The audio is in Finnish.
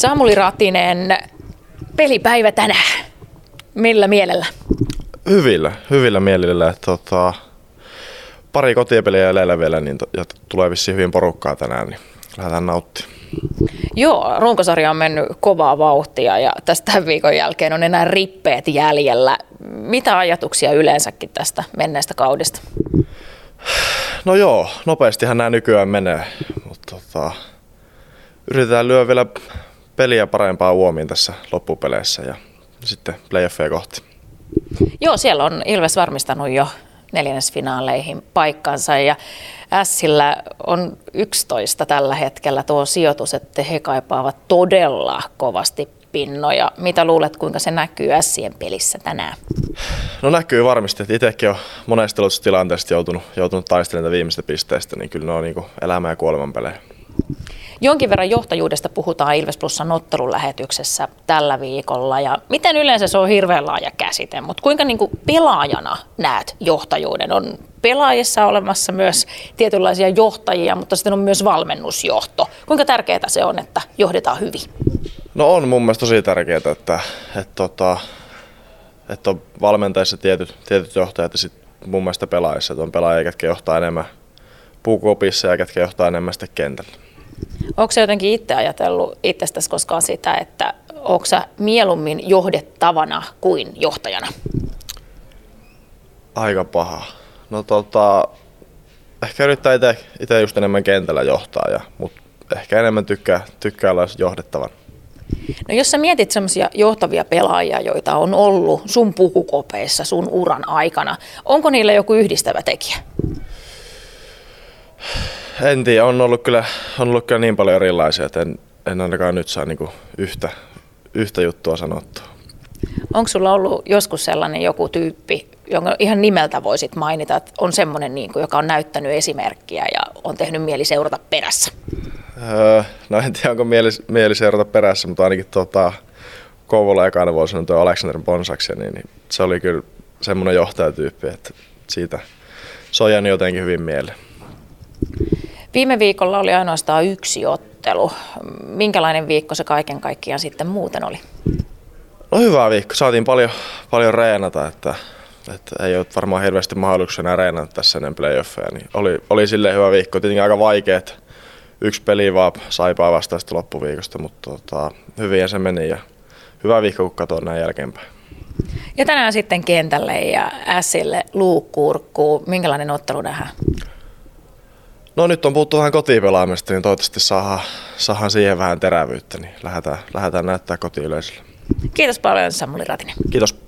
Samuli Ratinen, pelipäivä tänään. Millä mielellä? Hyvillä, hyvillä mielillä. Tota, pari kotipeliä jäljellä vielä, niin to, ja tulee vissiin hyvin porukkaa tänään, niin lähdetään nauttimaan. Joo, runkosarja on mennyt kovaa vauhtia ja tästä viikon jälkeen on enää rippeet jäljellä. Mitä ajatuksia yleensäkin tästä menneestä kaudesta? No joo, nopeastihan nämä nykyään menee, mutta tota, yritetään lyödä vielä peliä parempaa uomiin tässä loppupeleissä ja sitten playoffeja kohti. Joo, siellä on Ilves varmistanut jo neljännesfinaaleihin paikkansa ja Sillä on 11 tällä hetkellä tuo sijoitus, että he kaipaavat todella kovasti pinnoja. Mitä luulet, kuinka se näkyy Sien pelissä tänään? No näkyy varmasti, että itsekin on monesta tilanteesta joutunut, joutunut taistelemaan viimeistä pisteestä, niin kyllä ne on niin elämä ja kuoleman pelejä. Jonkin verran johtajuudesta puhutaan Ilves Plusan ottelun lähetyksessä tällä viikolla. Ja miten yleensä se on hirveän laaja käsite, mutta kuinka niin kuin pelaajana näet johtajuuden? On pelaajissa olemassa myös tietynlaisia johtajia, mutta sitten on myös valmennusjohto. Kuinka tärkeää se on, että johdetaan hyvin? No on mun mielestä tosi tärkeää, että, että, että, tota, että on valmentajissa tietyt, tietyt johtajat ja sitten mun mielestä pelaajissa, että on pelaajia, jotka johtaa enemmän puukopissa ja jotka johtaa enemmän sitten kentällä. Onko se jotenkin itse ajatellut itsestäsi koskaan sitä, että onko sä mieluummin johdettavana kuin johtajana? Aika paha. No tota, ehkä yrittää itse just enemmän kentällä johtaa, ja, mutta ehkä enemmän tykkää, tykkää olla johdettavan. No jos sä mietit semmoisia johtavia pelaajia, joita on ollut sun pukukopeissa sun uran aikana, onko niillä joku yhdistävä tekijä? En tiedä, on ollut kyllä, on ollut kyllä niin paljon erilaisia, että en, en ainakaan nyt saa niinku yhtä, yhtä juttua sanottua. Onko sulla ollut joskus sellainen joku tyyppi, jonka ihan nimeltä voisit mainita, että on semmoinen, niin kuin, joka on näyttänyt esimerkkiä ja on tehnyt mieli seurata perässä? Öö, no en tiedä, onko mieli, mieli seurata perässä, mutta ainakin tota, Kouvola ekana vuosina tuo Alexander Bonsaksen, niin, niin se oli kyllä semmoinen johtajatyyppi, että siitä sojan jotenkin hyvin mieleen. Viime viikolla oli ainoastaan yksi ottelu. Minkälainen viikko se kaiken kaikkiaan sitten muuten oli? No hyvä viikko. Saatiin paljon, paljon reenata, että, että ei ole varmaan hirveästi mahdollisuuksia enää reenata tässä ennen playoffeja. Niin oli, oli silleen hyvä viikko. Tietenkin aika vaikea, yksi peli vaan saipaa vastaista loppuviikosta, mutta tota, hyvin se meni ja hyvä viikko, kun katsoo näin jälkeenpäin. Ja tänään sitten kentälle ja Sille luukkuurkkuu. Minkälainen ottelu nähdään? No nyt on puhuttu vähän kotipelaamista, niin toivottavasti saadaan, saadaan siihen vähän terävyyttä, niin lähdetään, lähdetään näyttää kotiyleisölle. Kiitos paljon Samuli Ratinen. Kiitos.